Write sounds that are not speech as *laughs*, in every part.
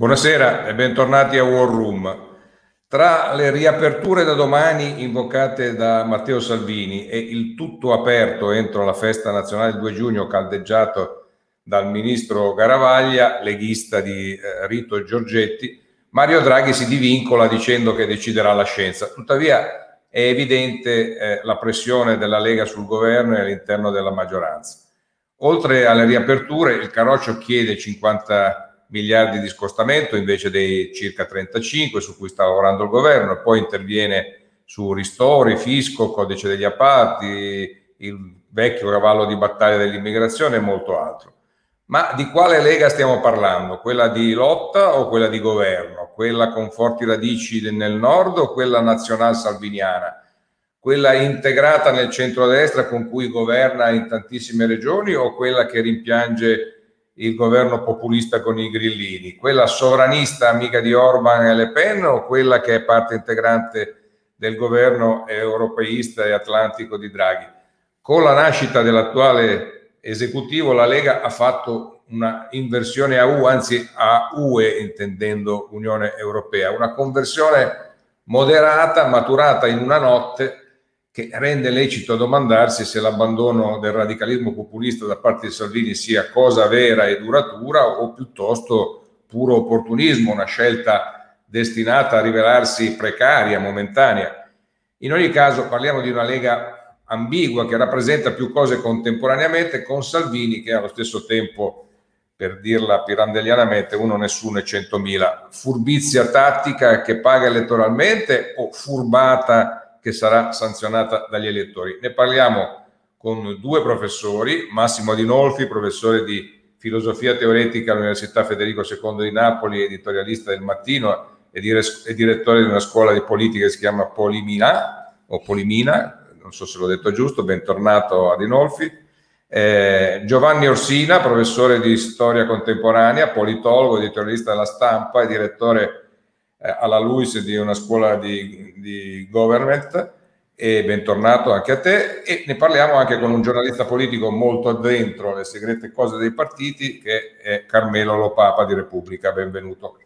Buonasera e bentornati a War Room. Tra le riaperture da domani invocate da Matteo Salvini e il tutto aperto entro la festa nazionale del 2 giugno caldeggiato dal ministro Garavaglia, leghista di eh, Rito Giorgetti, Mario Draghi si divincola dicendo che deciderà la scienza. Tuttavia è evidente eh, la pressione della Lega sul governo e all'interno della maggioranza. Oltre alle riaperture, il Caroccio chiede 50 miliardi di scostamento invece dei circa 35 su cui sta lavorando il governo, e poi interviene su ristori, fisco, codice degli appalti, il vecchio cavallo di battaglia dell'immigrazione e molto altro. Ma di quale Lega stiamo parlando? Quella di lotta o quella di governo? Quella con forti radici nel nord o quella nazional salviniana? Quella integrata nel centro-destra con cui governa in tantissime regioni o quella che rimpiange il governo populista con i grillini, quella sovranista amica di Orban e Le Pen o quella che è parte integrante del governo europeista e atlantico di Draghi. Con la nascita dell'attuale esecutivo la Lega ha fatto una inversione a U, anzi a UE intendendo Unione Europea, una conversione moderata, maturata in una notte che rende lecito domandarsi se l'abbandono del radicalismo populista da parte di Salvini sia cosa vera e duratura o piuttosto puro opportunismo, una scelta destinata a rivelarsi precaria, momentanea. In ogni caso parliamo di una Lega ambigua che rappresenta più cose contemporaneamente con Salvini che allo stesso tempo, per dirla pirandellianamente, uno nessuno e centomila. Furbizia tattica che paga elettoralmente o furbata che sarà sanzionata dagli elettori. Ne parliamo con due professori, Massimo Adinolfi, professore di filosofia teoretica all'Università Federico II di Napoli, editorialista del Mattino e, dire- direttore di una scuola di politica che si chiama Polimina, o Polimina, non so se l'ho detto giusto, bentornato Adinolfi. Eh, Giovanni Orsina, professore di storia contemporanea, politologo, editorialista della stampa e direttore eh, alla LUIS di una scuola di, di government e bentornato anche a te e ne parliamo anche con un giornalista politico molto addentro alle segrete cose dei partiti che è Carmelo Lopapa di Repubblica, benvenuto.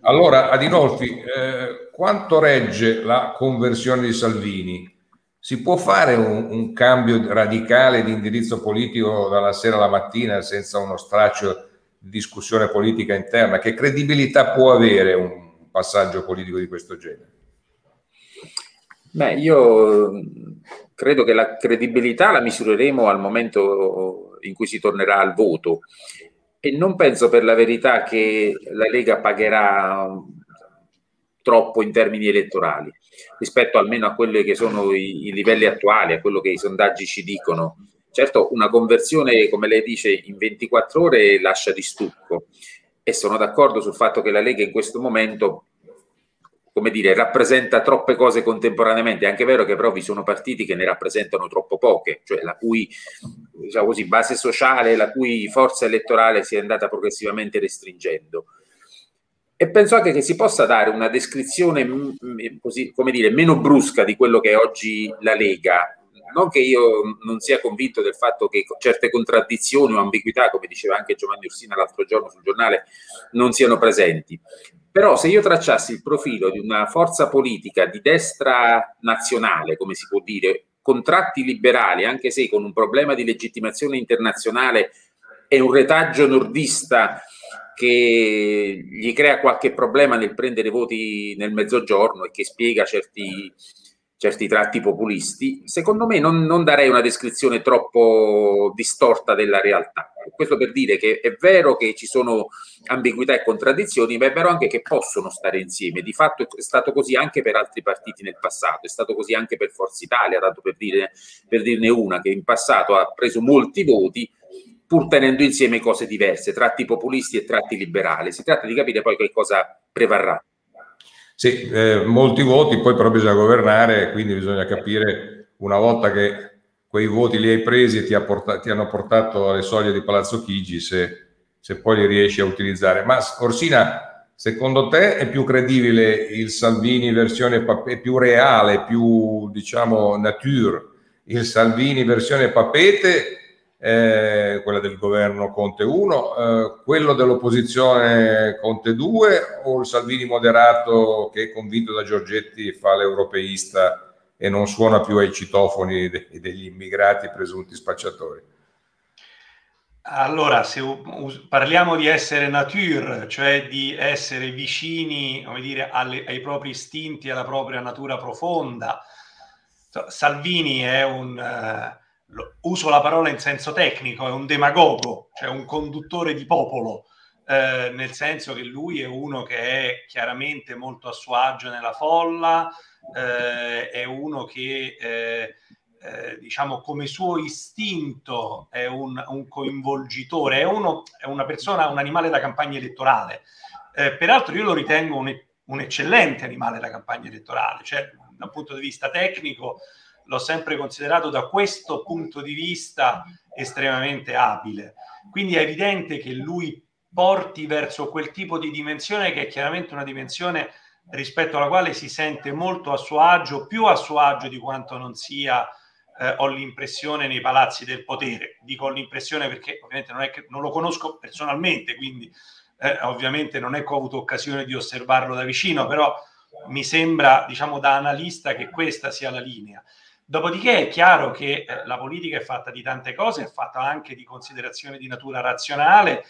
Allora, Adinolfi, eh, quanto regge la conversione di Salvini? Si può fare un, un, cambio radicale di indirizzo politico dalla sera alla mattina senza uno straccio discussione politica interna, che credibilità può avere un passaggio politico di questo genere? Beh, io credo che la credibilità la misureremo al momento in cui si tornerà al voto e non penso per la verità che la Lega pagherà troppo in termini elettorali rispetto almeno a quelli che sono i, i livelli attuali, a quello che i sondaggi ci dicono Certo, una conversione, come lei dice, in 24 ore lascia di stucco e sono d'accordo sul fatto che la Lega in questo momento, come dire, rappresenta troppe cose contemporaneamente. È anche vero che però vi sono partiti che ne rappresentano troppo poche, cioè la cui diciamo così, base sociale, la cui forza elettorale si è andata progressivamente restringendo. E penso anche che si possa dare una descrizione così, come dire, meno brusca di quello che è oggi la Lega, non che io non sia convinto del fatto che certe contraddizioni o ambiguità, come diceva anche Giovanni Ursina l'altro giorno sul giornale, non siano presenti. Però se io tracciassi il profilo di una forza politica di destra nazionale, come si può dire, contratti liberali, anche se con un problema di legittimazione internazionale e un retaggio nordista che gli crea qualche problema nel prendere voti nel mezzogiorno e che spiega certi, certi tratti populisti, secondo me non, non, darei una descrizione troppo distorta della realtà. Questo per dire che è vero che ci sono ambiguità e contraddizioni, ma è vero anche che possono stare insieme. Di fatto è stato così anche per altri partiti nel passato, è stato così anche per Forza Italia, tanto per, dire, per dirne una, che in passato ha preso molti voti pur tenendo insieme cose diverse, tratti populisti e tratti liberali. Si tratta di capire poi che cosa prevarrà. Sì, eh, molti voti, poi però bisogna governare, quindi bisogna capire una volta che quei voti li hai presi e ti, portato, ti hanno portato alle soglie di Palazzo Chigi, se, se, poi li riesci a utilizzare. Ma Orsina, secondo te è più credibile il Salvini versione, è più reale, più diciamo nature, il Salvini versione papete eh, quella del governo Conte 1, eh, quello dell'opposizione Conte 2 o il Salvini moderato che convinto da Giorgetti fa l'europeista e non suona più ai citofoni de- degli immigrati presunti spacciatori? Allora, se parliamo di essere nature, cioè di essere vicini dire, alle, ai propri istinti, alla propria natura profonda, Salvini è un, uh, uso la parola in senso tecnico, è un demagogo, cioè un conduttore di popolo, uh, nel senso che lui è uno che è chiaramente molto a suo agio nella folla, uh, è uno che eh, diciamo come suo istinto è un, un coinvolgitore, è, uno, è, una persona, un animale da campagna elettorale. Eh, peraltro io lo ritengo un, un, eccellente animale da campagna elettorale, cioè dal punto di vista tecnico l'ho sempre considerato da questo punto di vista estremamente abile. Quindi è evidente che lui porti verso quel tipo di dimensione che è chiaramente una dimensione rispetto alla quale si sente molto a suo agio, più a suo agio di quanto non sia eh, ho l'impressione nei palazzi del potere. Dico l'impressione perché ovviamente non, che, non lo conosco personalmente, quindi eh, ovviamente non è che ho avuto occasione di osservarlo da vicino, però mi sembra, diciamo, da analista che questa sia la linea. Dopodiché è chiaro che eh, la politica è fatta di tante cose, è fatta anche di considerazioni di natura razionale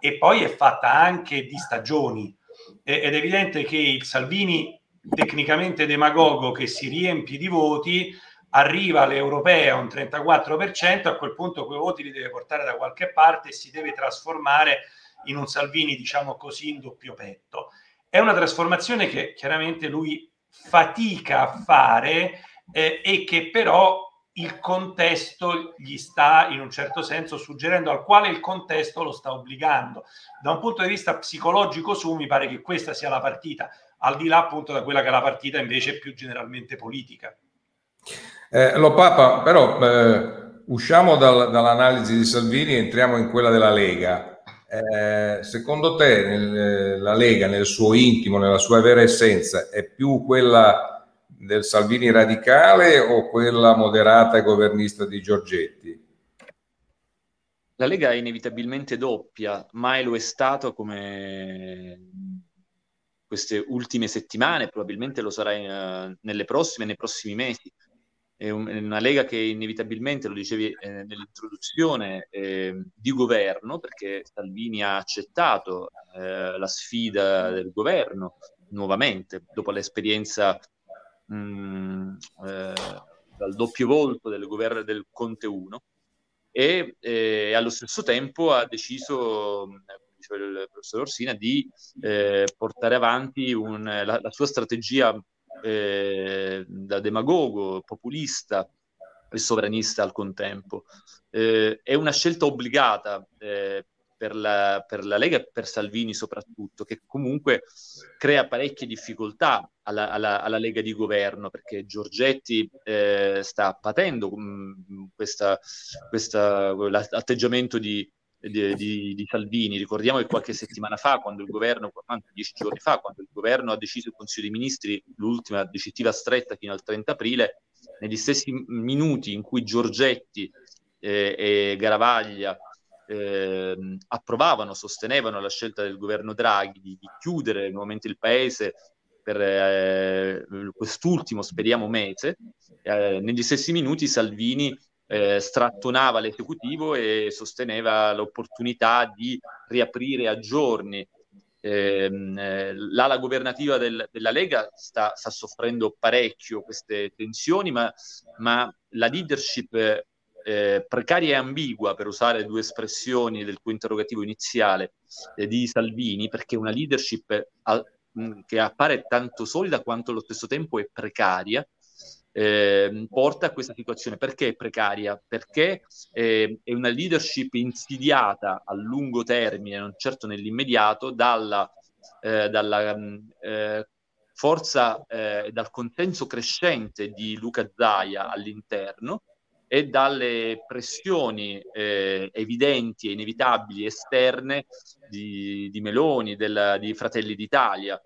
e poi è fatta anche di stagioni. ed è evidente che il Salvini tecnicamente demagogo che si riempie di voti arriva alle europee a un 34%, a quel punto quei voti li deve portare da qualche parte e si deve trasformare in un Salvini, diciamo così, in doppio petto. È una trasformazione che chiaramente lui fatica a fare eh, e che però il contesto gli sta in un certo senso suggerendo al quale il contesto lo sta obbligando. Da un punto di vista psicologico su mi pare che questa sia la partita, al di là appunto da quella che è la partita invece più generalmente politica. Eh, lo Papa, però eh, usciamo dal, dall'analisi di Salvini e entriamo in quella della Lega. Eh, secondo te nel, la Lega nel suo intimo, nella sua vera essenza, è più quella del Salvini radicale o quella moderata e governista di Giorgetti? La Lega è inevitabilmente doppia, mai lo è stato come queste ultime settimane, probabilmente lo sarà in, uh, nelle prossime, nei prossimi mesi è, un, è una Lega che inevitabilmente, lo dicevi eh, nell'introduzione, eh, di governo, perché Salvini ha accettato eh, la sfida del governo nuovamente, dopo l'esperienza mh, mm, eh, dal doppio volto del governo del Conte 1, e eh, allo stesso tempo ha deciso diceva il professor Orsina, di eh, portare avanti un, la, la, sua strategia eh, da demagogo, populista e sovranista al contempo. Eh, è una scelta obbligata eh, per, la, per, la, Lega e per Salvini soprattutto, che comunque crea parecchie difficoltà alla, alla, alla Lega di governo, perché Giorgetti eh, sta patendo mm, l'atteggiamento di di, di, di, Salvini. Ricordiamo che qualche settimana fa, quando il governo, anzi dieci giorni fa, quando il governo ha deciso il Consiglio dei Ministri l'ultima decisiva stretta fino al 30 aprile, negli stessi minuti in cui Giorgetti eh, e Garavaglia eh, approvavano, sostenevano la scelta del governo Draghi di, di chiudere nuovamente il paese per eh, quest'ultimo, speriamo, mese, eh, negli stessi minuti Salvini eh, strattonava l'esecutivo e sosteneva l'opportunità di riaprire a giorni. Ehm, eh, l'ala governativa del, della Lega sta, sta, soffrendo parecchio queste tensioni, ma, ma la leadership eh, precaria e ambigua, per usare due espressioni del tuo interrogativo iniziale eh, di Salvini, perché una leadership a, mh, che appare tanto solida quanto allo stesso tempo è precaria, eh, porta a questa situazione. Perché è precaria? Perché eh, è una leadership insidiata a lungo termine, non certo nell'immediato, dalla, eh, dalla mm, eh, forza e eh, dal consenso crescente di Luca Zaia all'interno e dalle pressioni eh, evidenti e inevitabili esterne di, di Meloni, del, di Fratelli d'Italia.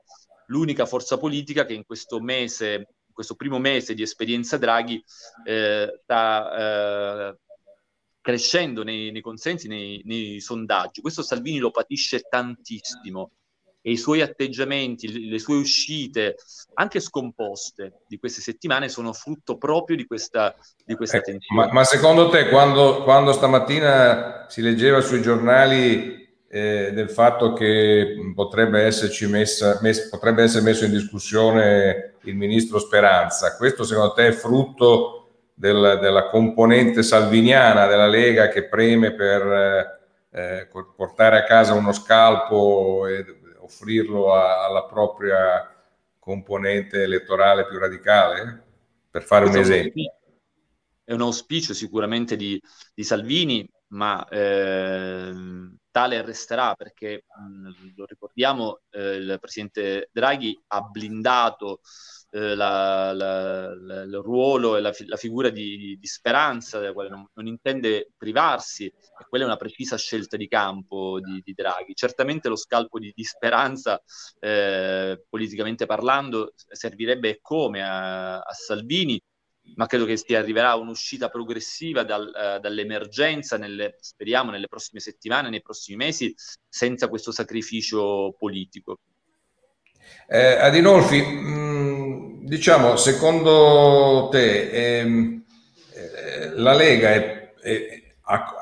L'unica forza politica che in questo mese questo primo mese di esperienza Draghi eh, sta eh, crescendo nei, nei consensi, nei, nei, sondaggi. Questo Salvini lo patisce tantissimo e i suoi atteggiamenti, le sue uscite, anche scomposte di queste settimane, sono frutto proprio di questa, di questa ecco, tensione. Ma, ma, secondo te, quando, quando, stamattina si leggeva sui giornali eh, del fatto che potrebbe, esserci messa, mess, potrebbe essere messo in discussione il ministro Speranza, questo secondo te è frutto del, della componente salviniana della Lega che preme per eh, portare a casa uno scalpo e offrirlo a, alla propria componente elettorale più radicale? Per fare un esempio. È un auspicio sicuramente di, di Salvini, ma eh, tale resterà perché, mh, lo ricordiamo, eh, il presidente Draghi ha blindato eh, la, la, la, il ruolo e la, figura di, di, speranza della quale non, non, intende privarsi e quella è una precisa scelta di campo di, di Draghi. Certamente lo scalpo di, di speranza, eh, politicamente parlando, servirebbe come a, a Salvini, ma credo che si arriverà a un'uscita progressiva dal, uh, dall'emergenza, nelle, speriamo, nelle prossime settimane, nei prossimi mesi, senza questo sacrificio politico. Eh, Adinolfi, mm, diciamo, secondo te ehm, eh, la Lega è, è,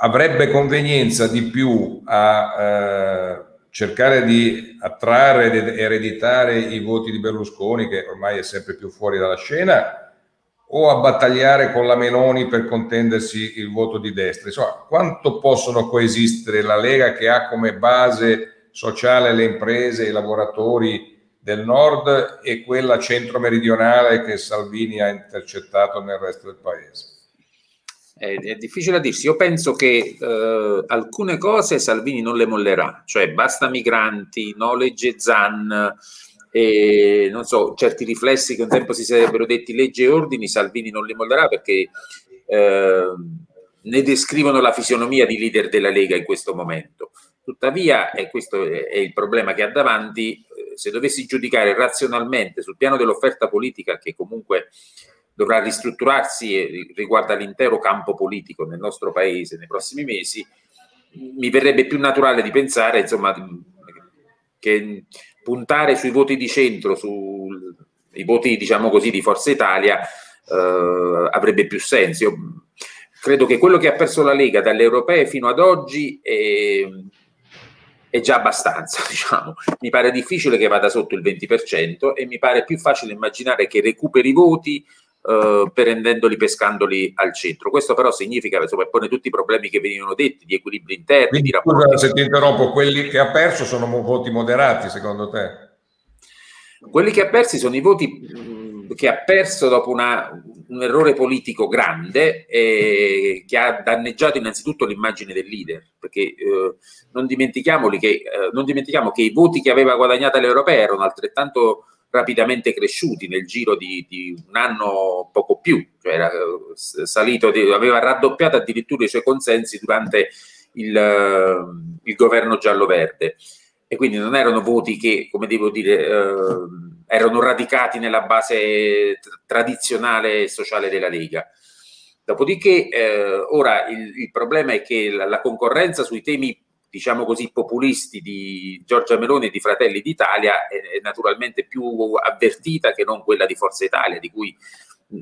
avrebbe convenienza di più a eh, cercare di attrarre ed ereditare i voti di Berlusconi, che ormai è sempre più fuori dalla scena, o a battagliare con la Meloni per contendersi il voto di destra? Insomma, quanto possono coesistere la Lega che ha come base sociale le imprese, i lavoratori del nord e quella centro-meridionale che Salvini ha intercettato nel resto del paese? È, è difficile a dirsi. Io penso che eh, alcune cose Salvini non le mollerà, cioè basta migranti, no legge Zan, e non so, certi riflessi che un tempo si sarebbero detti legge e ordini, Salvini non li mollerà perché eh, ne descrivono la fisionomia di leader della Lega in questo momento. Tuttavia, e questo è il problema che ha davanti, eh, se dovessi giudicare razionalmente sul piano dell'offerta politica, che comunque dovrà ristrutturarsi e riguarda l'intero campo politico nel nostro paese nei prossimi mesi, mi verrebbe più naturale di pensare insomma, che puntare sui voti di centro, sui voti diciamo così di Forza Italia eh, avrebbe più senso. Io credo che quello che ha perso la Lega dalle europee fino ad oggi è, è già abbastanza, *laughs* diciamo. Mi pare difficile che vada sotto il 20% e mi pare più facile immaginare che recuperi voti Uh, prendendoli, pescandoli al centro. Questo però significa, insomma, pone tutti i problemi che venivano detti, di equilibri interni, Quindi, di rapporti. Scusa se ti interrompo, quelli che ha perso sono voti moderati secondo te? Quelli che ha persi sono i voti mh, che ha perso dopo una, un errore politico grande e che ha danneggiato innanzitutto l'immagine del leader, perché eh, non, che, eh, non dimentichiamo che i voti che aveva guadagnato alle europee erano altrettanto rapidamente cresciuti nel giro di, di un anno poco più, cioè era eh, salito, aveva raddoppiato addirittura i suoi consensi durante il, eh, il governo giallo-verde e quindi non erano voti che, come devo dire, eh, erano radicati nella base tradizionale e sociale della Lega. Dopodiché, eh, ora il, il, problema è che la, la concorrenza sui temi diciamo così, populisti di Giorgia Meloni e di Fratelli d'Italia è, naturalmente più avvertita che non quella di Forza Italia, di cui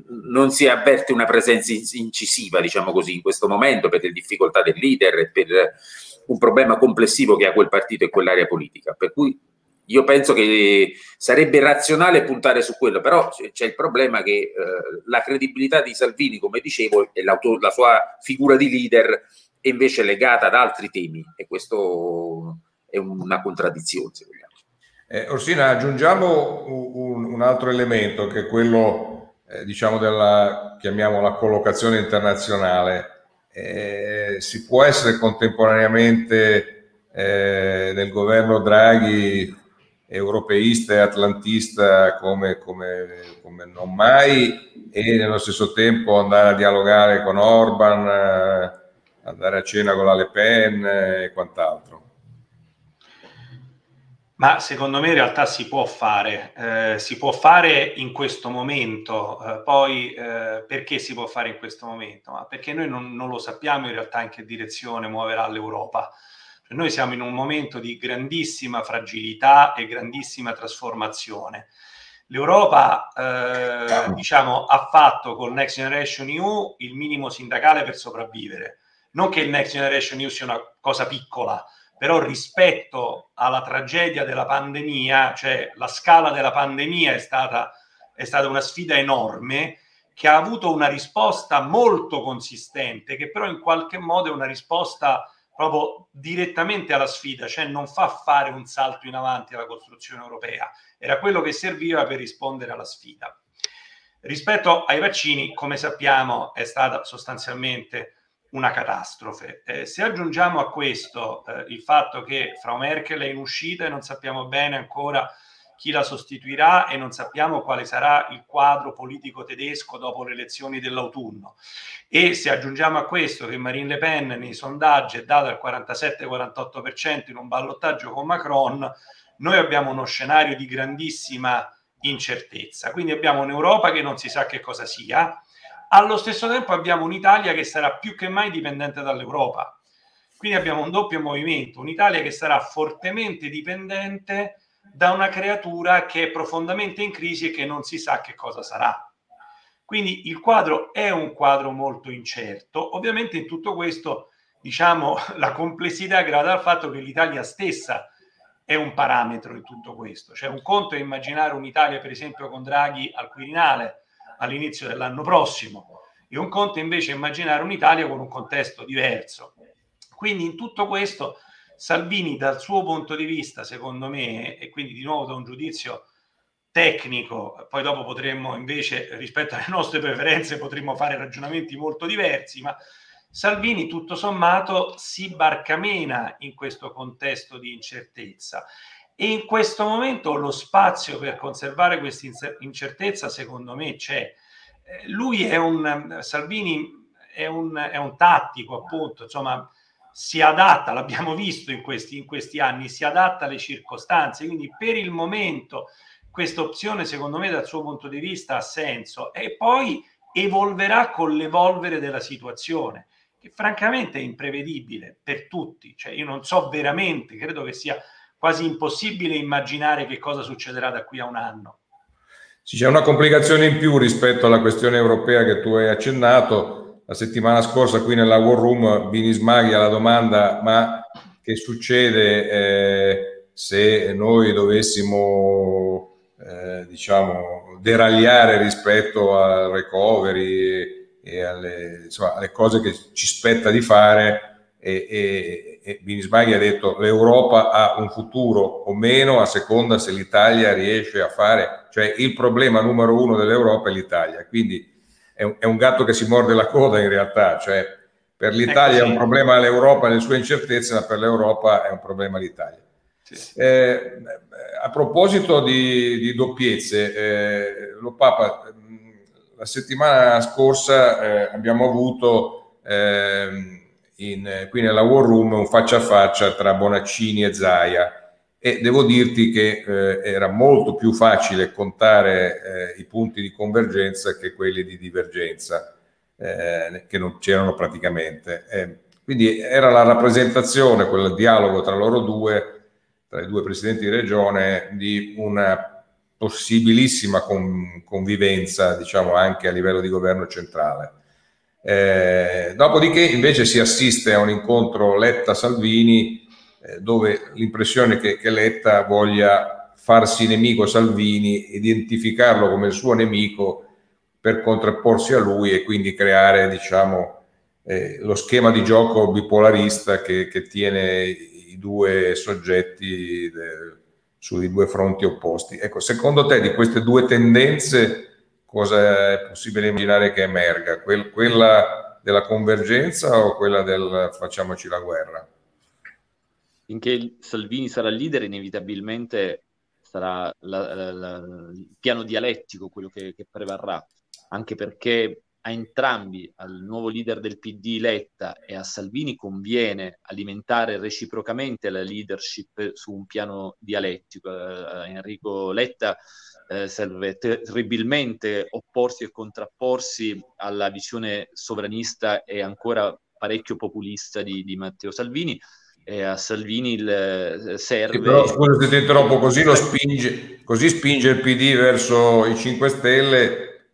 non si avverte una presenza incisiva, diciamo così, in questo momento per le difficoltà del leader e per un problema complessivo che ha quel partito e quell'area politica. Per cui io penso che sarebbe razionale puntare su quello, però c'è il problema che eh, la credibilità di Salvini, come dicevo, e la sua figura di leader è invece legata ad altri temi e questo è una contraddizione. Se vogliamo. Eh, Orsina, aggiungiamo un, un, altro elemento che è quello, eh, diciamo, della, chiamiamola collocazione internazionale. Eh, si può essere contemporaneamente eh, nel governo Draghi europeista e atlantista come, come, come, non mai e nello stesso tempo andare a dialogare con Orban eh, andare a cena con la Le Pen e quant'altro. Ma secondo me in realtà si può fare, eh, si può fare in questo momento, eh, poi eh, perché si può fare in questo momento? Ma perché noi non, non, lo sappiamo in realtà in che direzione muoverà l'Europa. Cioè, noi siamo in un momento di grandissima fragilità e grandissima trasformazione. L'Europa, eh, diciamo, ha fatto con Next Generation EU il minimo sindacale per sopravvivere. Non che il Next Generation EU sia una cosa piccola, però rispetto alla tragedia della pandemia, cioè la scala della pandemia è stata, è stata una sfida enorme che ha avuto una risposta molto consistente, che però in qualche modo è una risposta proprio direttamente alla sfida, cioè non fa fare un salto in avanti alla costruzione europea, era quello che serviva per rispondere alla sfida. Rispetto ai vaccini, come sappiamo, è stata sostanzialmente una catastrofe. Eh, se aggiungiamo a questo eh, il fatto che Frau Merkel è in uscita e non sappiamo bene ancora chi la sostituirà e non sappiamo quale sarà il quadro politico tedesco dopo le elezioni dell'autunno. E se aggiungiamo a questo che Marine Le Pen nei sondaggi è data al 47-48% in un ballottaggio con Macron, noi abbiamo uno scenario di grandissima incertezza. Quindi abbiamo un'Europa che non si sa che cosa sia, allo stesso tempo abbiamo un'Italia che sarà più che mai dipendente dall'Europa. Quindi abbiamo un doppio movimento, un'Italia che sarà fortemente dipendente da una creatura che è profondamente in crisi e che non si sa che cosa sarà. Quindi il quadro è un quadro molto incerto. Ovviamente in tutto questo, diciamo, *laughs* la complessità è grata dal fatto che l'Italia stessa è un parametro in tutto questo. Cioè un conto è immaginare un'Italia, per esempio, con Draghi al Quirinale, all'inizio dell'anno prossimo e un conto invece immaginare un'Italia con un contesto diverso. Quindi in tutto questo Salvini dal suo punto di vista, secondo me, e quindi di nuovo da un giudizio tecnico, poi dopo potremmo invece rispetto alle nostre preferenze potremmo fare ragionamenti molto diversi, ma Salvini tutto sommato si barcamena in questo contesto di incertezza in questo momento lo spazio per conservare questa incertezza, secondo me, c'è. Eh, lui è un Salvini è un, è un tattico, appunto, insomma, si adatta, l'abbiamo visto in questi, in questi anni, si adatta alle circostanze. Quindi per il momento questa opzione, secondo me, dal suo punto di vista ha senso e poi evolverà con l'evolvere della situazione, che francamente è imprevedibile per tutti. Cioè, io non so veramente, credo che sia quasi impossibile immaginare che cosa succederà da qui a un anno. Sì, c'è una complicazione in più rispetto alla questione europea che tu hai accennato. La settimana scorsa qui nella War Room Bini Smaghi alla domanda ma che succede eh, se noi dovessimo eh, diciamo deragliare rispetto al recovery e alle, insomma, alle cose che ci spetta di fare e, e e Binismaghi ha detto l'Europa ha un futuro o meno a seconda se l'Italia riesce a fare, cioè il problema numero uno dell'Europa è l'Italia, quindi è un, è un gatto che si morde la coda in realtà, cioè per l'Italia è, è un problema l'Europa e le sue incertezze, ma per l'Europa è un problema l'Italia. Sì. Eh, a proposito di, di doppiezze, eh, lo Papa, la settimana scorsa eh, abbiamo avuto ehm, in, qui nella War Room un faccia a faccia tra Bonaccini e Zaia e devo dirti che eh, era molto più facile contare eh, i punti di convergenza che quelli di divergenza, eh, che non c'erano praticamente. Eh, quindi era la rappresentazione, quel dialogo tra loro due, tra i due presidenti di regione, di una possibilissima con, convivenza, diciamo anche a livello di governo centrale. Eh, dopodiché invece si assiste a un incontro Letta-Salvini eh, dove l'impressione che, che, Letta voglia farsi nemico Salvini, identificarlo come il suo nemico per contrapporsi a lui e quindi creare diciamo, eh, lo schema di gioco bipolarista che, che tiene i due soggetti de, sui due fronti opposti. Ecco, secondo te di queste due tendenze cosa è possibile immaginare che emerga? Que- quella della convergenza o quella del facciamoci la guerra? Finché Salvini sarà leader, inevitabilmente sarà la, la, la, il piano dialettico quello che, che, prevarrà, anche perché a entrambi, al nuovo leader del PD Letta e a Salvini, conviene alimentare reciprocamente la leadership su un piano dialettico. Uh, Enrico Letta uh, serve terribilmente opporsi e contrapporsi alla visione sovranista e ancora parecchio populista di, di Matteo Salvini. E a Salvini il, eh, serve. Sì, però scusa se ti interrompo, così lo spinge, così spinge il PD verso i 5 Stelle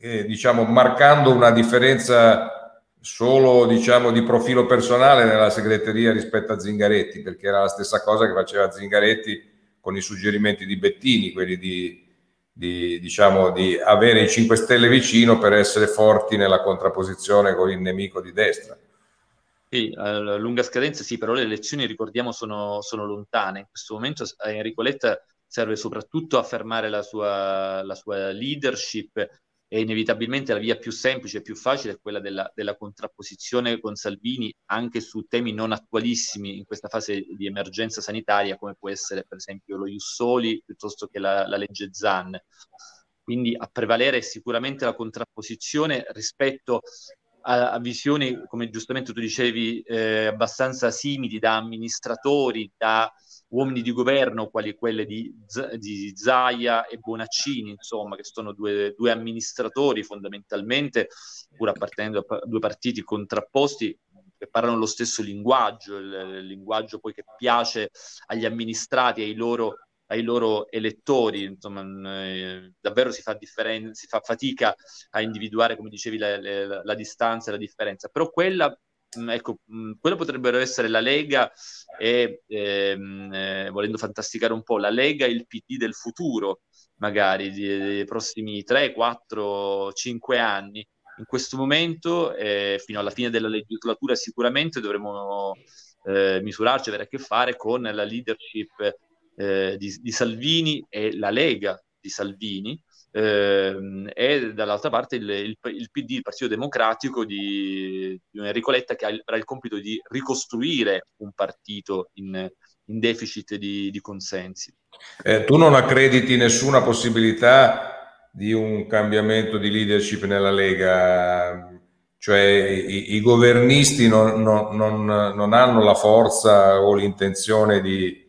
eh, diciamo, marcando una differenza solo diciamo, di profilo personale nella segreteria rispetto a Zingaretti, perché era la stessa cosa che faceva Zingaretti con i suggerimenti di Bettini, quelli di, di, diciamo, di avere i 5 Stelle vicino per essere forti nella contrapposizione con il nemico di destra. Sì, a lunga scadenza sì, però le elezioni, ricordiamo, sono, sono lontane. In questo momento Enrico Letta serve soprattutto a fermare la sua, la sua leadership e inevitabilmente la via più semplice e più facile è quella della, della, contrapposizione con Salvini anche su temi non attualissimi in questa fase di emergenza sanitaria come può essere per esempio lo Jussoli piuttosto che la, la legge Zan. Quindi a prevalere sicuramente la contrapposizione rispetto a, a visioni, come giustamente tu dicevi, eh, abbastanza simili da amministratori, da uomini di governo quali quelle di, di Zaia e Bonaccini, insomma, che sono due, due amministratori fondamentalmente, pur appartenendo a due partiti contrapposti, che parlano lo stesso linguaggio, il, il linguaggio poi che piace agli amministrati, ai loro ai loro elettori, insomma, eh, davvero si fa, differen- si fa, fatica a individuare, come dicevi, la, la, la distanza e la differenza, però quella ecco, mm, quello potrebbero essere la Lega e, ehm, eh, volendo fantasticare un po', la Lega e il PD del futuro, magari, dei prossimi 3, 4, 5 anni. In questo momento, eh, fino alla fine della legislatura, sicuramente dovremo eh, misurarci, avere a che fare con la leadership eh, di, di Salvini e la Lega di Salvini, ehm, e dall'altra parte il, il, il, PD, il Partito Democratico di, di Enrico Letta che avrà il compito di ricostruire un partito in, in deficit di, di consensi. Eh, tu non accrediti nessuna possibilità di un cambiamento di leadership nella Lega? Cioè i, i governisti non, non, non, non hanno la forza o l'intenzione di,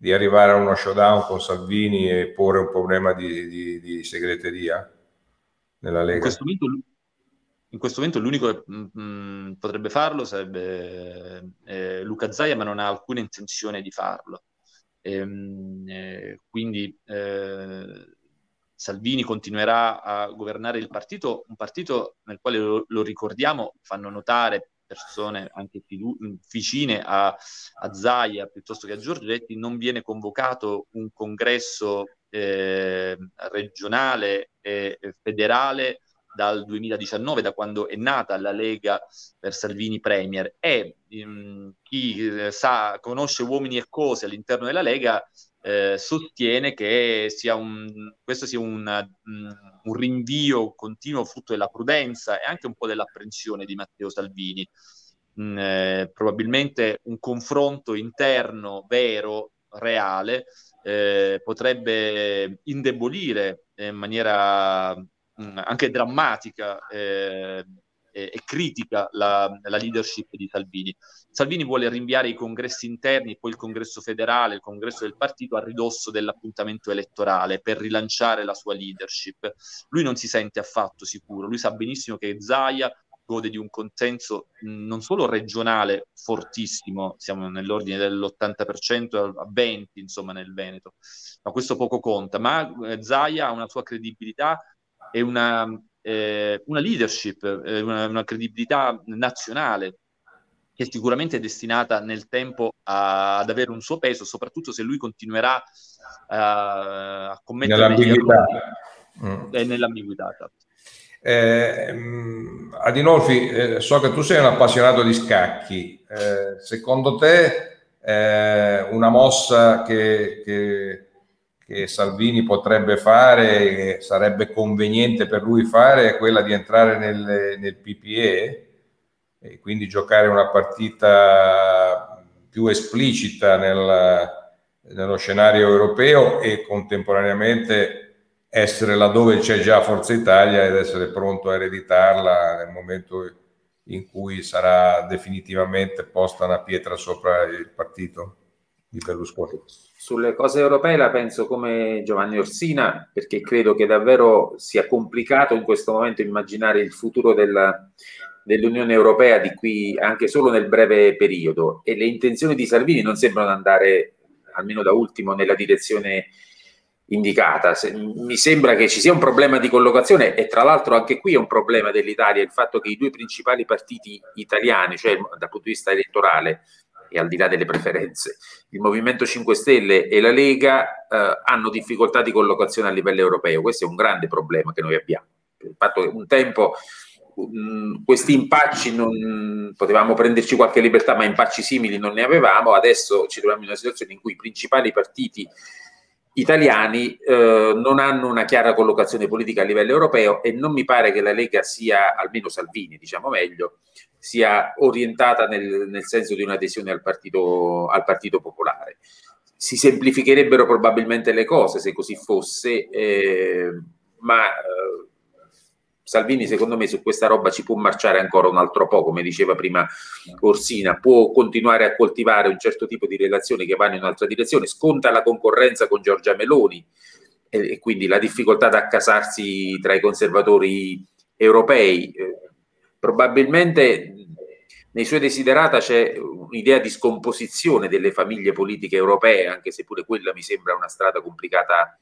di arrivare a uno showdown con Salvini e porre un problema di, di, di segreteria nella Lega? In questo momento, in questo momento l'unico che mh, mm, mm, potrebbe farlo sarebbe eh, Luca Zaia, ma non ha alcuna intenzione di farlo. E, ehm, eh, quindi eh, Salvini continuerà a governare il partito, un partito nel quale lo, lo ricordiamo, fanno notare persone anche fidu- vicine a, a Zaia piuttosto che a Giorgetti, non viene convocato un congresso eh, regionale e federale dal 2019, da quando è nata la Lega per Salvini Premier. E um, chi eh, sa, conosce uomini e cose all'interno della Lega eh, sostiene che sia un, questo sia un, um, un, rinvio continuo frutto della prudenza e anche un po' dell'apprensione di Matteo Salvini. Mm, eh, probabilmente un confronto interno vero, reale, eh, potrebbe indebolire in maniera mh, mm, anche drammatica eh, e, critica la, la, leadership di Salvini. Salvini vuole rinviare i congressi interni, poi il congresso federale, il congresso del partito a ridosso dell'appuntamento elettorale per rilanciare la sua leadership. Lui non si sente affatto sicuro, lui sa benissimo che Zaia gode di un consenso non solo regionale fortissimo, siamo nell'ordine dell'80% a 20% insomma nel Veneto, ma questo poco conta, ma eh, Zaia ha una sua credibilità e una, eh, una leadership, eh, una, una credibilità nazionale che sicuramente è destinata nel tempo a, ad avere un suo peso, soprattutto se lui continuerà a, a commettere nell'ambiguità. Mm. Eh, nell'ambiguità esatto. eh, Adinolfi, eh, so che tu sei un appassionato di scacchi. Eh, secondo te eh, una mossa che, che che Salvini potrebbe fare, che sarebbe conveniente per lui fare, è quella di entrare nel, nel PPE e quindi giocare una partita più esplicita nel, nello scenario europeo e contemporaneamente essere laddove c'è già Forza Italia ed essere pronto a ereditarla nel momento in cui sarà definitivamente posta una pietra sopra il partito di Berlusconi. Sulle cose europee la penso come Giovanni Orsina, perché credo che davvero sia complicato in questo momento immaginare il futuro della, dell'Unione Europea di qui anche solo nel breve periodo e le intenzioni di Salvini non sembrano andare, almeno da ultimo, nella direzione indicata. Se, mi sembra che ci sia un problema di collocazione e tra l'altro anche qui è un problema dell'Italia il fatto che i due principali partiti italiani, cioè dal punto di vista elettorale e al di là delle preferenze, il Movimento 5 Stelle e la Lega eh, hanno difficoltà di collocazione a livello europeo. Questo è un grande problema che noi abbiamo. Il fatto che un tempo questi impacci non potevamo prenderci qualche libertà, ma impacci simili non ne avevamo. Adesso ci troviamo in una situazione in cui i principali partiti italiani eh, non hanno una chiara collocazione politica a livello europeo e non mi pare che la Lega sia, almeno Salvini diciamo meglio, sia orientata nel, nel senso di un'adesione al partito, al partito, Popolare. Si semplificherebbero probabilmente le cose se così fosse, eh, ma eh, Salvini secondo me su questa roba ci può marciare ancora un altro po', come diceva prima Orsina, può continuare a coltivare un certo tipo di relazioni che vanno in un'altra direzione, sconta la concorrenza con Giorgia Meloni e, e quindi la difficoltà ad accasarsi tra i conservatori europei. Eh, probabilmente nei suoi desiderata c'è un'idea di scomposizione delle famiglie politiche europee, anche se pure quella mi sembra una strada complicata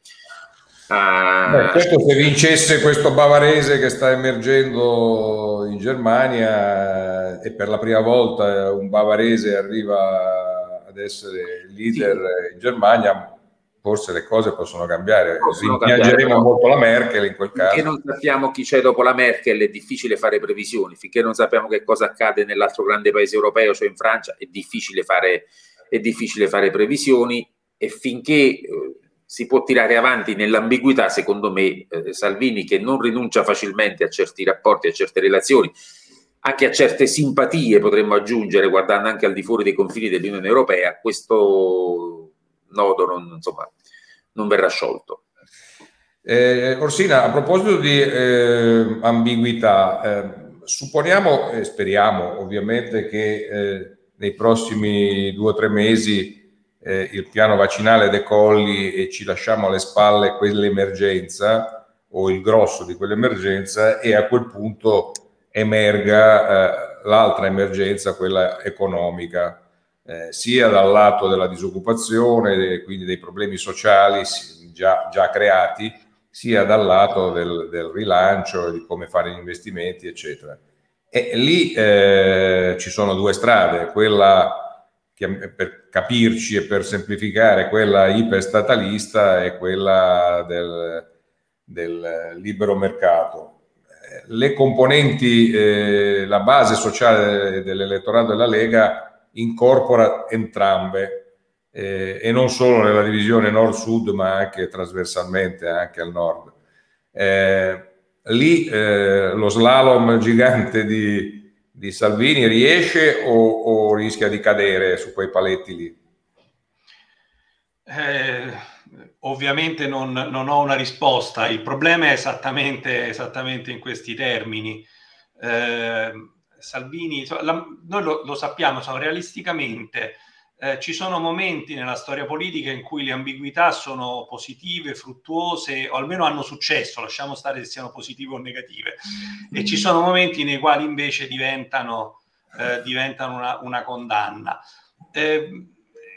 Ah, Beh, se vincesse questo bavarese che sta emergendo in Germania e per la prima volta un bavarese arriva ad essere leader sì. in Germania, forse le cose possono cambiare. Rimpiangeremo molto la Merkel in quel caso. Finché non sappiamo chi c'è dopo la Merkel è difficile fare previsioni, finché non sappiamo che cosa accade nell'altro grande paese europeo, cioè in Francia, è difficile fare, è difficile fare previsioni e finché eh, si può tirare avanti nell'ambiguità, secondo me, eh, Salvini che non rinuncia facilmente a certi rapporti, a certe relazioni, anche a certe simpatie potremmo aggiungere, guardando anche al di fuori dei confini dell'Unione Europea, questo nodo non, insomma, non verrà sciolto. Eh, Orsina, a proposito di eh, ambiguità, eh, supponiamo e speriamo ovviamente che eh, nei prossimi due o tre mesi eh, il piano vaccinale decolli e ci lasciamo alle spalle quell'emergenza o il grosso di quell'emergenza e a quel punto emerga eh, l'altra emergenza, quella economica, eh, sia dal lato della disoccupazione, quindi dei problemi sociali già, già creati, sia dal lato del, del rilancio, di come fare gli investimenti, eccetera. E lì eh, ci sono due strade, quella per capirci e per semplificare, quella iperstatalista e quella del, del libero mercato. Le componenti, eh, la base sociale dell'elettorato della Lega incorpora entrambe eh, e non solo nella divisione nord-sud ma anche trasversalmente anche al nord. Eh, lì eh, lo slalom gigante di, di Salvini riesce o, o, rischia di cadere su quei paletti lì? Eh, ovviamente non, non, ho una risposta, il problema è esattamente, esattamente in questi termini. Eh, Salvini, la, noi lo, lo sappiamo, so, realisticamente eh, ci sono momenti nella storia politica in cui le ambiguità sono positive, fruttuose o almeno hanno successo, lasciamo stare se siano positive o negative, e ci sono momenti nei quali invece diventano, eh, diventano una, una, condanna. Eh,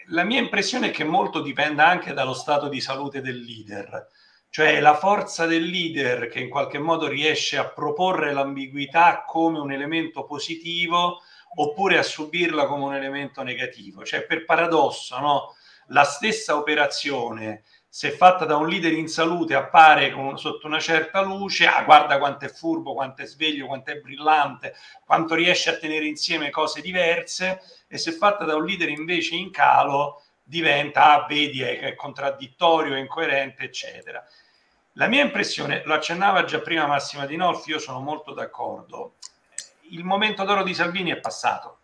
la mia impressione è che molto dipenda anche dallo stato di salute del leader, cioè la forza del leader che in qualche modo riesce a proporre l'ambiguità come un elemento positivo oppure a subirla come un elemento negativo. Cioè, per paradosso, no? la stessa operazione, se fatta da un leader in salute, appare con, sotto una certa luce, ah, guarda quanto è furbo, quanto è sveglio, quanto è brillante, quanto riesce a tenere insieme cose diverse, e se fatta da un leader invece in calo, diventa, ah, vedi, è, è contraddittorio, è incoerente, eccetera. La mia impressione, lo accennava già prima Massima Di Nolfi, io sono molto d'accordo, il momento d'oro di Salvini è passato.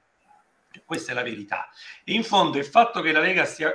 Questa è la verità. E in fondo il fatto che la Lega stia...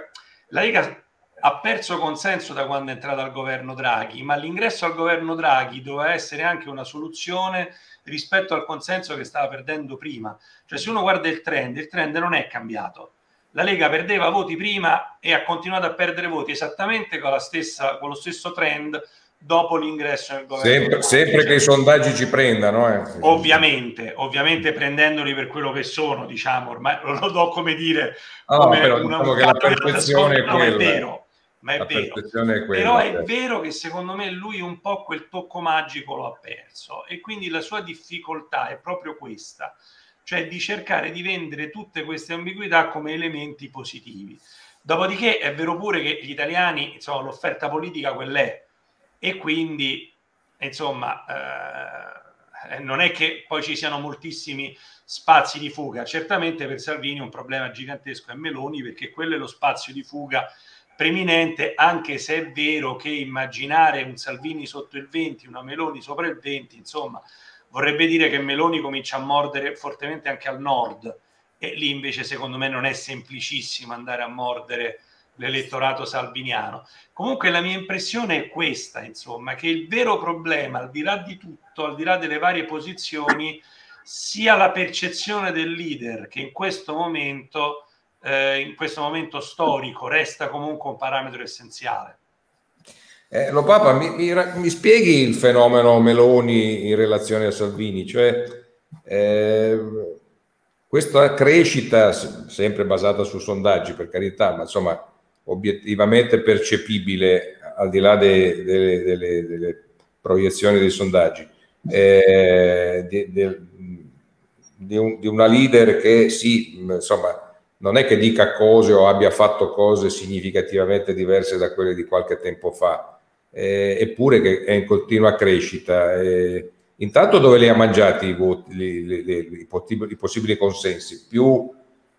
La Lega ha perso consenso da quando è entrato al governo Draghi, ma l'ingresso al governo Draghi doveva essere anche una soluzione rispetto al consenso che stava perdendo prima. Cioè se uno guarda il trend, il trend non è cambiato. La Lega perdeva voti prima e ha continuato a perdere voti esattamente con, stessa, con lo stesso trend dopo l'ingresso nel governo. Sempre, sempre che i sondaggi ci prendano. Eh. Ovviamente, ovviamente prendendoli per quello che sono, diciamo, ormai *laughs* lo do come dire, ah, come no, però, una, diciamo che la percezione è quella. è vero, ma è la vero. È quella, però è certo. vero che secondo me lui un po' quel tocco magico lo ha perso e quindi la sua difficoltà è proprio questa, cioè di cercare di vendere tutte queste ambiguità come elementi positivi. Dopodiché è vero pure che gli italiani, insomma, l'offerta politica quell'è e quindi insomma eh, non è che poi ci siano moltissimi spazi di fuga. Certamente per Salvini un problema gigantesco è Meloni perché quello è lo spazio di fuga preminente anche se è vero che immaginare un Salvini sotto il 20 una Meloni sopra il 20 insomma vorrebbe dire che Meloni comincia a mordere fortemente anche al nord. E lì invece secondo me non è semplicissimo andare a mordere l'elettorato salviniano. Comunque la mia impressione è questa, insomma, che il vero problema, al di là di tutto, al di là delle varie posizioni, sia la percezione del leader che in questo momento, eh, in questo momento storico, resta comunque un parametro essenziale. Eh, lo Papa, mi, mi, mi, spieghi il fenomeno Meloni in relazione a Salvini? Cioè, eh, questa crescita, sempre basata su sondaggi per carità, ma insomma obiettivamente percepibile al di là de, de, de, delle proiezioni dei sondaggi eh, di, un, una leader che sì, insomma, non è che dica cose o abbia fatto cose significativamente diverse da quelle di qualche tempo fa, eh, eppure che è in continua crescita. Eh, intanto dove li ha mangiati i, voti, i possibili consensi? Più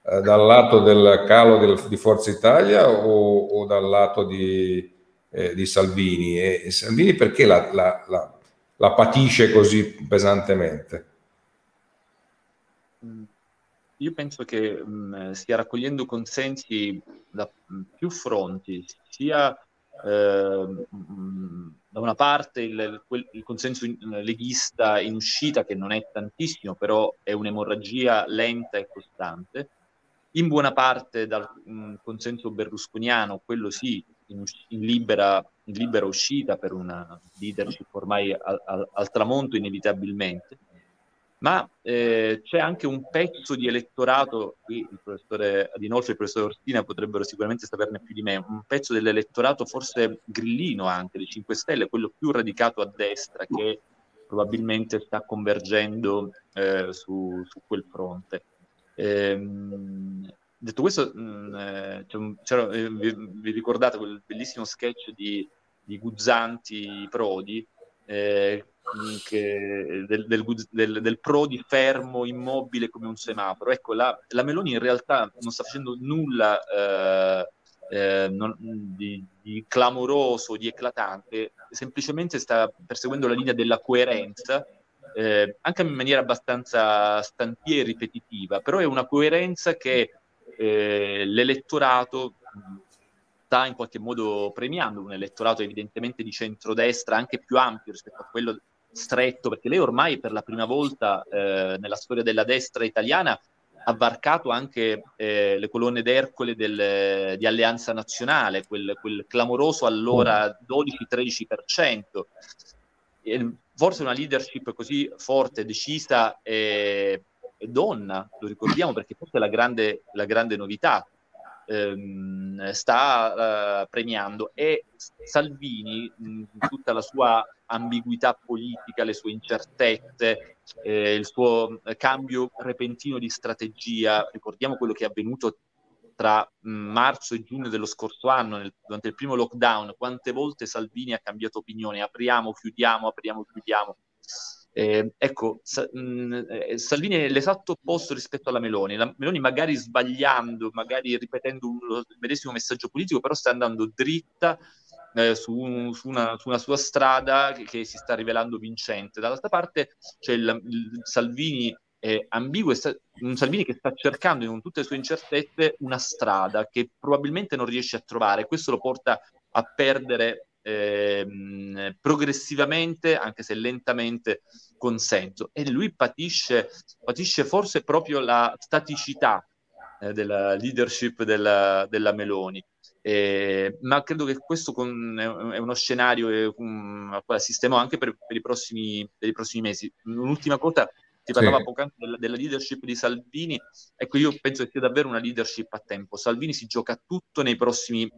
eh, dal lato del calo del, di Forza Italia o, o dal lato di, eh, di Salvini? E, e, Salvini perché la, la, la, la patisce così pesantemente? Io penso che mh, stia raccogliendo consensi da più fronti, sia eh, mh, da una parte il, il, il, consenso leghista in uscita, che non è tantissimo, però è un'emorragia lenta e costante, in buona parte dal mh, consenso berlusconiano, quello sì, in, in, libera, in, libera, uscita per una leadership ormai al, al, al tramonto inevitabilmente, ma eh, c'è anche un pezzo di elettorato, qui il professore Adinolfi e il professore Orstina potrebbero sicuramente saperne più di me, un pezzo dell'elettorato forse grillino anche dei 5 Stelle, quello più radicato a destra che probabilmente sta convergendo eh, su, su quel fronte. Ehm, detto questo, mh, mm, eh, eh, vi, vi, ricordate quel bellissimo sketch di, di Guzzanti Prodi? Eh, che, del, del, del, del, Prodi fermo, immobile come un semaforo. Ecco, la, la Meloni in realtà non sta facendo nulla eh, eh, non, di, di, clamoroso, di eclatante, semplicemente sta perseguendo la linea della coerenza eh, anche in maniera abbastanza stantia e ripetitiva, però è una coerenza che eh, l'elettorato sta in qualche modo premiando, un elettorato evidentemente di centrodestra anche più ampio rispetto a quello stretto, perché lei ormai per la prima volta eh, nella storia della destra italiana ha varcato anche eh, le colonne d'Ercole del, di Alleanza Nazionale, quel, quel clamoroso allora 12-13% forse una leadership così forte, decisa e, donna, lo ricordiamo perché questa è la grande, la grande novità, ehm, sta uh, premiando. E Salvini, in tutta la sua ambiguità politica, le sue incertezze, eh, il suo cambio repentino di strategia, ricordiamo quello che è avvenuto tra marzo e giugno dello scorso anno, nel, durante il primo lockdown, quante volte Salvini ha cambiato opinione, apriamo, chiudiamo, apriamo, chiudiamo. Eh, ecco, sa, mh, eh, Salvini è l'esatto opposto rispetto alla Meloni. La Meloni magari sbagliando, magari ripetendo un, il medesimo messaggio politico, però sta andando dritta eh, su, su, una, su, una, sua strada che, che, si sta rivelando vincente. Dall'altra parte c'è il Salvini è ambiguo, un Salvini che sta cercando in tutte le sue incertezze una strada che probabilmente non riesce a trovare. Questo lo porta a perdere eh, progressivamente, anche se lentamente, consenso. E lui patisce, patisce forse proprio la staticità eh, della leadership della, della Meloni. Eh, ma credo che questo con, è uno scenario um, al quale assistiamo anche per, per, i prossimi, per, i prossimi, mesi. Un'ultima cosa, si parlava sì. poc'anzi della, della, leadership di Salvini, ecco io penso che sia davvero una leadership a tempo. Salvini si gioca tutto nei prossimi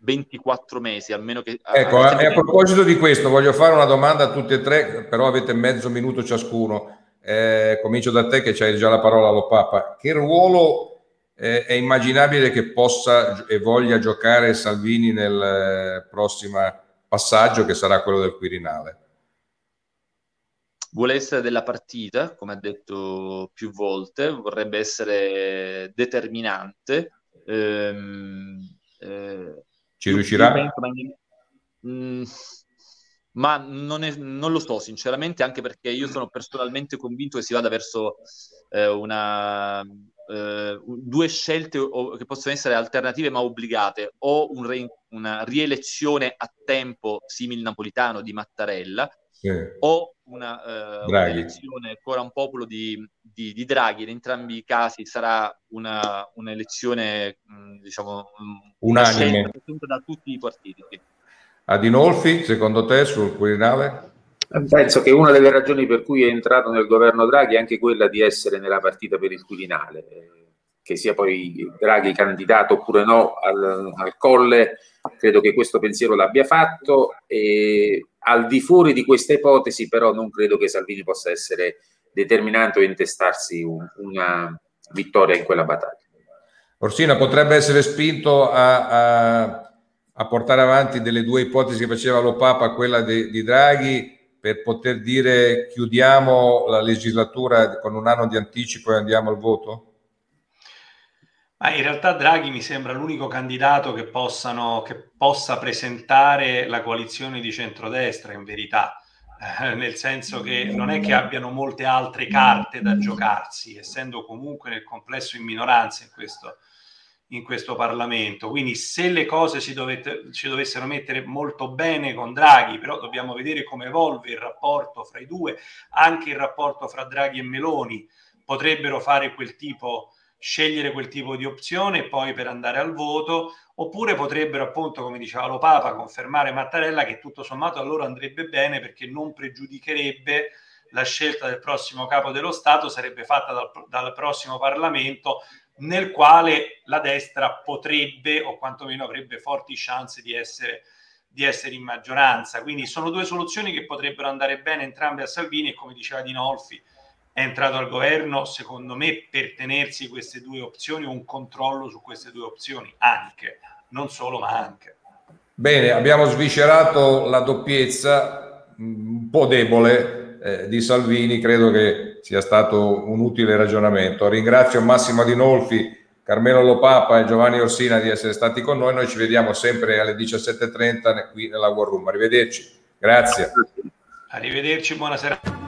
24 mesi, almeno che... Ecco, a, a proposito di questo, voglio fare una domanda a tutti e tre, però avete mezzo minuto ciascuno. Eh, comincio da te che c'hai già la parola allo Papa. Che ruolo eh, è immaginabile che possa e voglia giocare Salvini nel eh, prossimo passaggio che sarà quello del Quirinale? Vuole essere della partita, come ha detto più volte, vorrebbe essere determinante. Ehm, eh, Ci riuscirà? Penso, ma, mh, mm, ma non, è, non, lo so sinceramente, anche perché io sono personalmente convinto che si vada verso eh, una, eh, due scelte o, che possono essere alternative ma obbligate, o un re, una rielezione a tempo simile napolitano di Mattarella, sì. o una, uh, un'elezione ancora un popolo di, di, di, Draghi. In entrambi i casi sarà una, un'elezione, mh, diciamo, unanime da tutti i partiti. Adinolfi, secondo te sul Quirinale? Penso che una delle ragioni per cui è entrato nel governo Draghi è anche quella di essere nella partita per il Quirinale, che sia poi Draghi candidato oppure no al, al Colle, credo che questo pensiero l'abbia fatto e al di fuori di questa ipotesi però non credo che Salvini possa essere determinante o intestarsi un, una vittoria in quella battaglia. Orsina potrebbe essere spinto a, a, a, portare avanti delle due ipotesi che faceva lo Papa, quella di, di Draghi, per poter dire chiudiamo la legislatura con un anno di anticipo e andiamo al voto? Ma in realtà Draghi mi sembra l'unico candidato che, possano, che possa presentare la coalizione di centrodestra, in verità, eh, nel senso che non è che abbiano molte altre carte da giocarsi, essendo comunque nel complesso in minoranza in questo, in questo Parlamento. Quindi se le cose si, dovete, si dovessero mettere molto bene con Draghi, però dobbiamo vedere come evolve il rapporto fra i due, anche il rapporto fra Draghi e Meloni, potrebbero fare quel tipo di scegliere quel tipo di opzione poi per andare al voto, oppure potrebbero appunto, come diceva lo Papa, confermare Mattarella che tutto sommato a loro andrebbe bene perché non pregiudicherebbe la scelta del prossimo capo dello Stato, sarebbe fatta dal, dal prossimo Parlamento nel quale la destra potrebbe o quantomeno avrebbe forti chance di essere, di essere in maggioranza. Quindi sono due soluzioni che potrebbero andare bene entrambe a Salvini e come diceva Dinolfi, è entrato al governo, secondo me, per tenersi queste due opzioni, un controllo su queste due opzioni, anche, non solo, ma anche. Bene, abbiamo sviscerato la doppiezza un po' debole eh, di Salvini, credo che sia stato un utile ragionamento. Ringrazio Massimo Adinolfi, Carmelo Lopapa e Giovanni Orsina di essere stati con noi. Noi ci vediamo sempre alle 17.30 qui nella War Room. Arrivederci. Grazie. Arrivederci, buonasera.